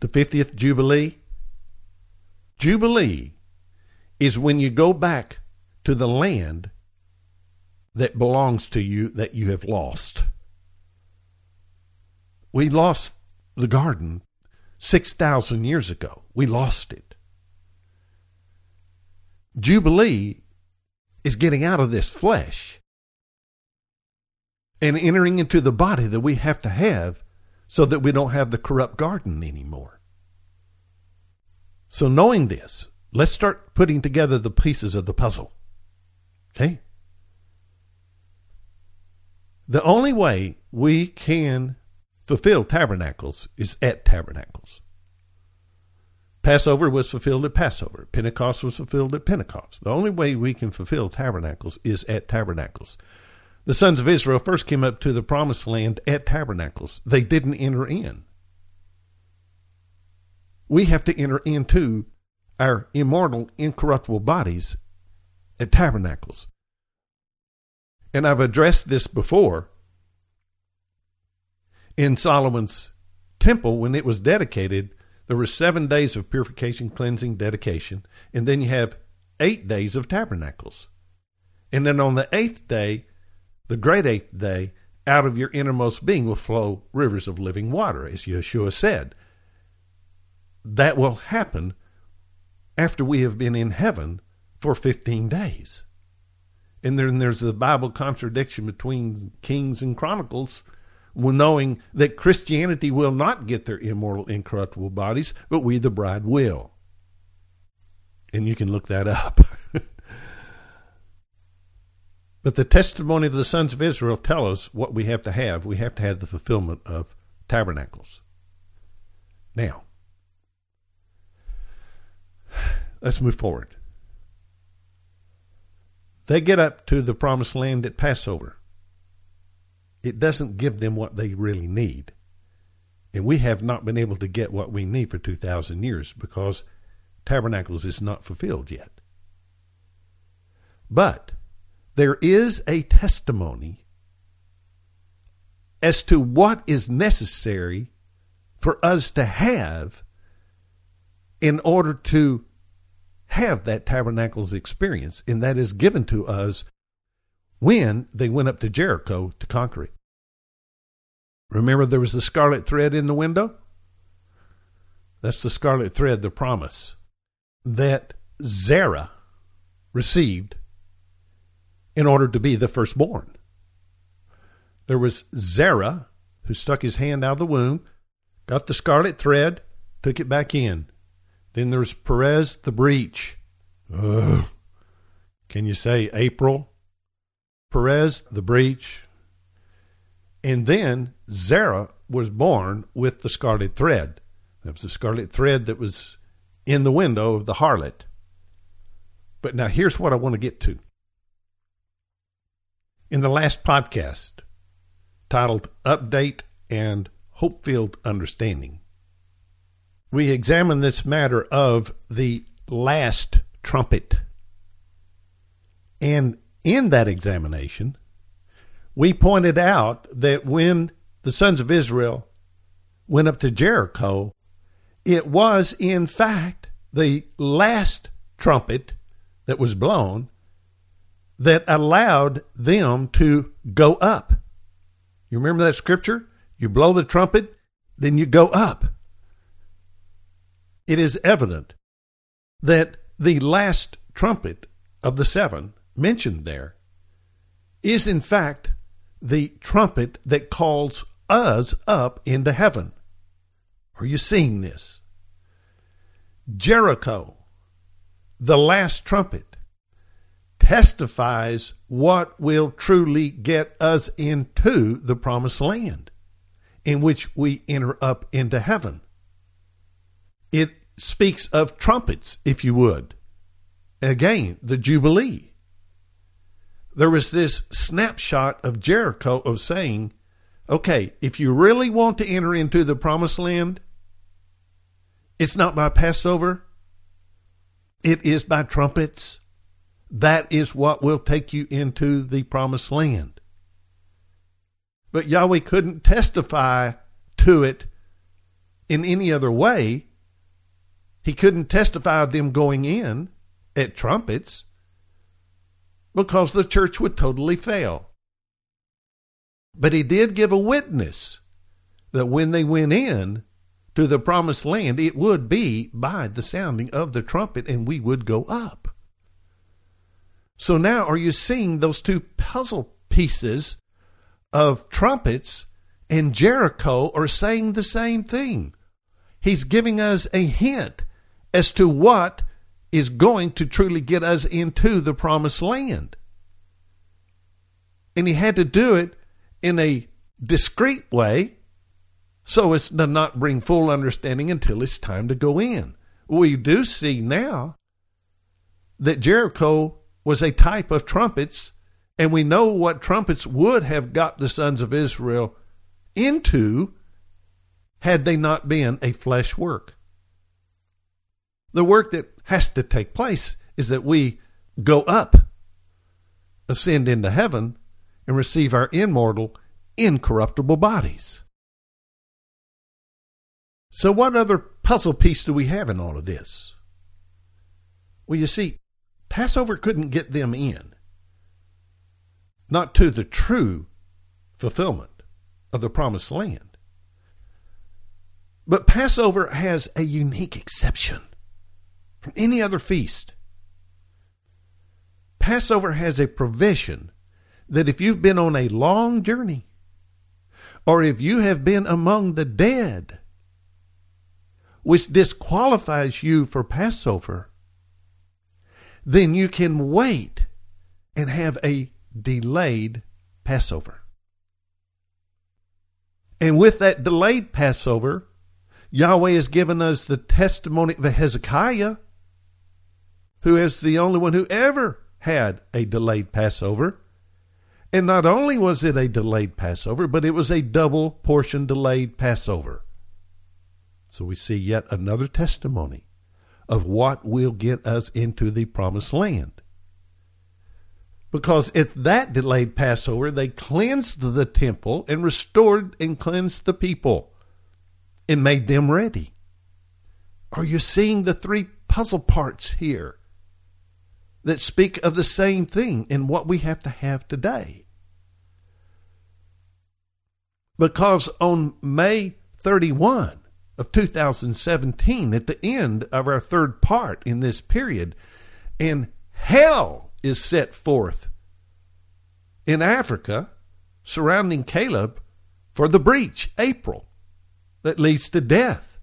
The 50th Jubilee. Jubilee is when you go back to the land that belongs to you that you have lost. We lost the garden 6,000 years ago. We lost it. Jubilee is getting out of this flesh and entering into the body that we have to have so that we don't have the corrupt garden anymore. So, knowing this, let's start putting together the pieces of the puzzle. Okay? The only way we can fulfill tabernacles is at tabernacles. Passover was fulfilled at Passover. Pentecost was fulfilled at Pentecost. The only way we can fulfill tabernacles is at tabernacles. The sons of Israel first came up to the promised land at tabernacles. They didn't enter in. We have to enter into our immortal, incorruptible bodies at tabernacles. And I've addressed this before in Solomon's temple when it was dedicated. There were seven days of purification, cleansing, dedication, and then you have eight days of tabernacles. And then on the eighth day, the great eighth day, out of your innermost being will flow rivers of living water, as Yeshua said. That will happen after we have been in heaven for 15 days. And then there's the Bible contradiction between Kings and Chronicles, knowing that Christianity will not get their immortal, incorruptible bodies, but we, the bride, will. And you can look that up. But the testimony of the sons of Israel tell us what we have to have. We have to have the fulfillment of tabernacles. Now, let's move forward. They get up to the promised land at Passover. It doesn't give them what they really need. And we have not been able to get what we need for 2,000 years because tabernacles is not fulfilled yet. But there is a testimony as to what is necessary for us to have in order to have that tabernacles experience, and that is given to us when they went up to Jericho to conquer it. Remember, there was the scarlet thread in the window? That's the scarlet thread, the promise that Zerah received in order to be the firstborn. There was Zerah, who stuck his hand out of the womb, got the scarlet thread, took it back in. Then there's Perez the breach. Ugh. Can you say April? Perez the breach. And then Zerah was born with the scarlet thread. That was the scarlet thread that was in the window of the harlot. But now here's what I want to get to. In the last podcast, titled Update and Hope Filled Understanding, we examined this matter of the last trumpet. And in that examination, we pointed out that when the sons of Israel went up to Jericho, it was in fact the last trumpet that was blown that allowed them to go up. You remember that scripture? You blow the trumpet, then you go up. It is evident that the last trumpet of the seven mentioned there is, in fact, the trumpet that calls us up into heaven. Are you seeing this? Jericho, the last trumpet, testifies what will truly get us into the promised land in which we enter up into heaven. It speaks of trumpets, if you would. Again, the Jubilee. There was this snapshot of Jericho of saying, okay, if you really want to enter into the promised land, it's not by Passover, it is by trumpets that is what will take you into the promised land. But Yahweh couldn't testify to it in any other way. He couldn't testify of them going in at trumpets because the church would totally fail. But he did give a witness that when they went in to the promised land, it would be by the sounding of the trumpet and we would go up. So now, are you seeing those two puzzle pieces of trumpets and Jericho are saying the same thing. He's giving us a hint as to what is going to truly get us into the promised land. And he had to do it in a discreet way so as to not bring full understanding until it's time to go in. We do see now that Jericho was a type of trumpets, and we know what trumpets would have got the sons of Israel into had they not been a flesh work. The work that has to take place is that we go up, ascend into heaven, and receive our immortal, incorruptible bodies. So, what other puzzle piece do we have in all of this? Well, you see, Passover couldn't get them in, not to the true fulfillment of the promised land. But Passover has a unique exception any other feast. Passover has a provision that if you've been on a long journey, or if you have been among the dead, which disqualifies you for Passover, then you can wait and have a delayed Passover. And with that delayed Passover, Yahweh has given us the testimony of Hezekiah, who is the only one who ever had a delayed Passover. And not only was it a delayed Passover, but it was a double portion delayed Passover. So we see yet another testimony of what will get us into the promised land. Because at that delayed Passover, they cleansed the temple and restored and cleansed the people and made them ready. Are you seeing the three puzzle parts here that speak of the same thing in what we have to have today? Because on May 31 of 2017, at the end of our third part in this period, and hell is set forth in Africa surrounding Caleb for the breach, April, that leads to death.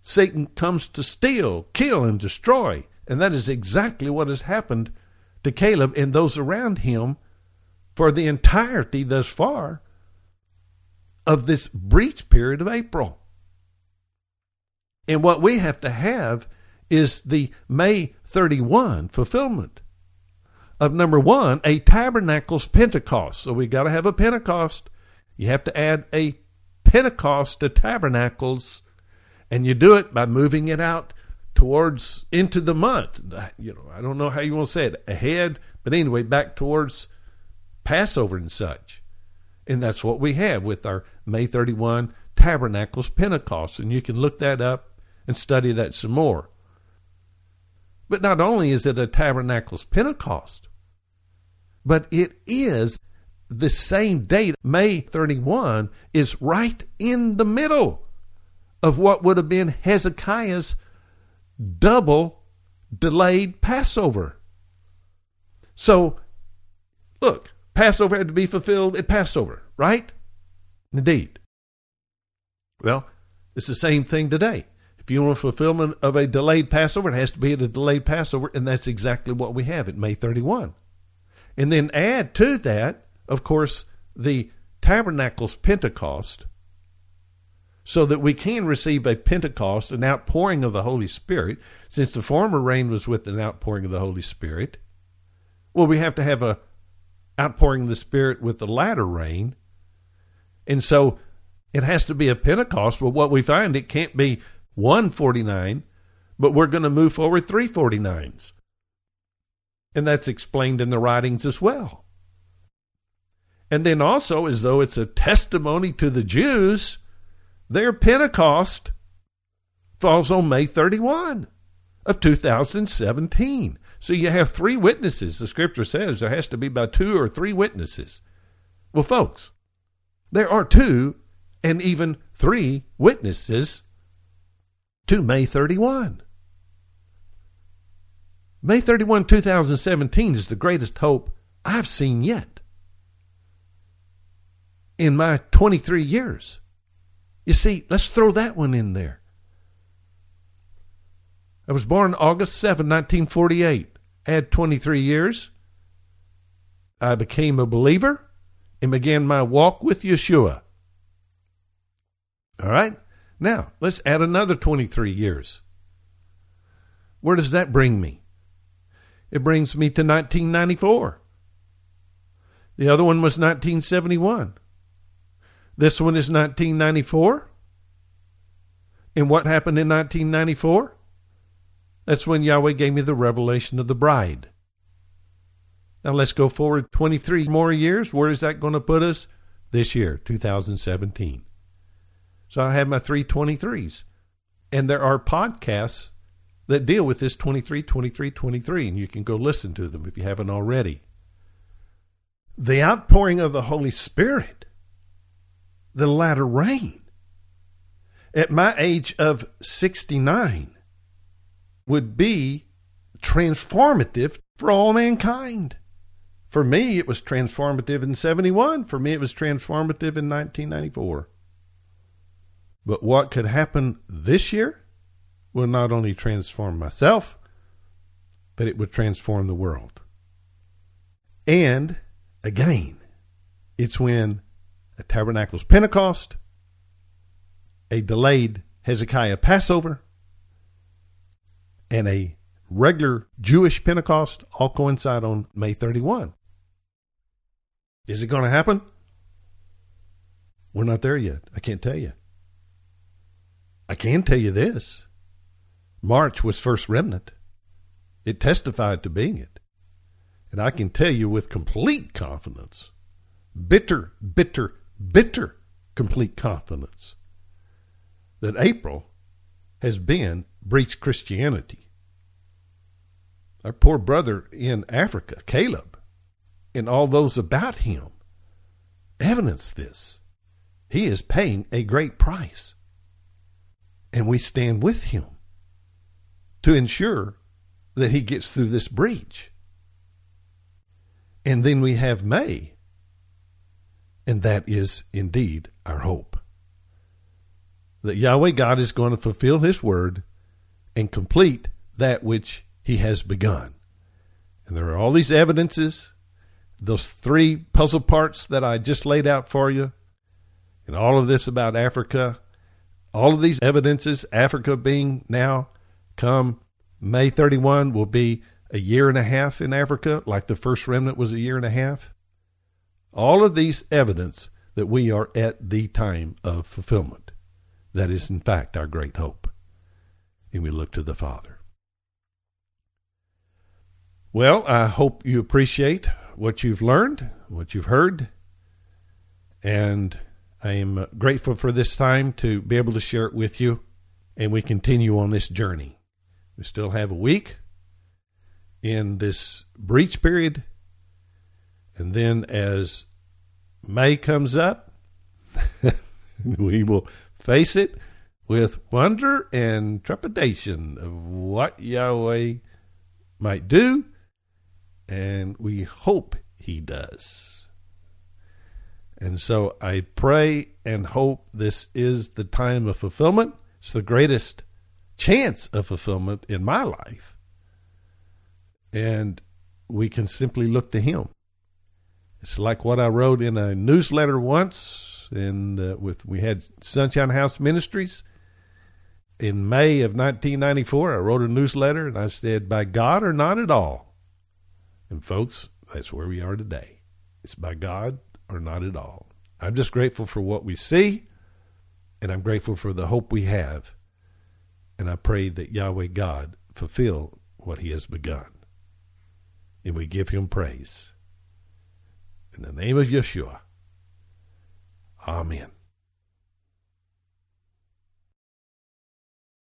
Satan comes to steal, kill, and destroy. And that is exactly what has happened to Caleb and those around him for the entirety thus far of this breach period of April. And what we have to have is the May 31 fulfillment of number one, a tabernacles Pentecost. So we got to have a Pentecost. You have to add a Pentecost to tabernacles, and you do it by moving it out towards into the month. You know, I don't know how you want to say it ahead, but anyway, back towards Passover and such. And that's what we have with our May 31 Tabernacles Pentecost. And you can look that up and study that some more. But not only is it a Tabernacles Pentecost, but it is the same date, May 31, is right in the middle of what would have been Hezekiah's double delayed Passover. So, look, Passover had to be fulfilled at Passover, right? Indeed. Well, it's the same thing today. If you want fulfillment of a delayed Passover, it has to be at a delayed Passover, and that's exactly what we have at May 31. And then add to that, of course, the Tabernacles Pentecost, so that we can receive a Pentecost, an outpouring of the Holy Spirit, since the former rain was with an outpouring of the Holy Spirit. Well, we have to have a outpouring of the Spirit with the latter rain. And so it has to be a Pentecost, but what we find, it can't be 149, but we're going to move forward 349s. And that's explained in the writings as well. And then also, as though it's a testimony to the Jews, their Pentecost falls on May 31 of 2017. So you have three witnesses. The scripture says there has to be about two or three witnesses. Well, folks, there are two and even three witnesses to May 31. May 31, 2017 is the greatest hope I've seen yet. in my 23 years. You see, let's throw that one in there. I was born August 7, 1948. I Had 23 years. I became a believer and began my walk with Yeshua. All right? Now, let's add another 23 years. Where does that bring me? It brings me to 1994. The other one was 1971. This one is 1994. And what happened in 1994? That's when Yahweh gave me the revelation of the bride. Now let's go forward 23 more years. Where is that going to put us? This year, 2017. So I have my 323s. And there are podcasts that deal with this 23, 23, 23, and you can go listen to them if you haven't already. The outpouring of the Holy Spirit, the latter rain. At my age of 69, would be transformative for all mankind. For me, it was transformative in 71. For me, it was transformative in 1994. But what could happen this year will not only transform myself, but it would transform the world. And again, it's when a Tabernacles Pentecost, a delayed Hezekiah Passover, and a regular Jewish Pentecost all coincide on May 31. Is it going to happen? We're not there yet. I can't tell you. I can tell you this March was first remnant. It testified to being it. And I can tell you with complete confidence, bitter, bitter, bitter complete confidence, that April has been breached Christianity our poor brother in Africa, Caleb, and all those about him evidence this. He is paying a great price. And we stand with him to ensure that he gets through this breach. And then we have May. And that is indeed our hope. That Yahweh God is going to fulfill his word and complete that which he has begun. And there are all these evidences, those three puzzle parts that I just laid out for you, and all of this about Africa, all of these evidences, Africa being now come May 31 will be a year and a half in Africa, like the first remnant was a year and a half. All of these evidence that we are at the time of fulfillment. That is, in fact, our great hope. And we look to the Father. Well, I hope you appreciate what you've learned, what you've heard, and I am grateful for this time to be able to share it with you, and we continue on this journey. We still have a week in this breach period, and then as May comes up, we will face it with wonder and trepidation of what Yahweh might do and we hope he does. And so I pray and hope this is the time of fulfillment. It's the greatest chance of fulfillment in my life. And we can simply look to him. It's like what I wrote in a newsletter once and uh, with we had Sunshine House Ministries in May of 1994. I wrote a newsletter and I said, "By God or not at all." And folks, that's where we are today. It's by God or not at all. I'm just grateful for what we see, and I'm grateful for the hope we have. And I pray that Yahweh God fulfill what he has begun. And we give him praise. In the name of Yeshua. Amen.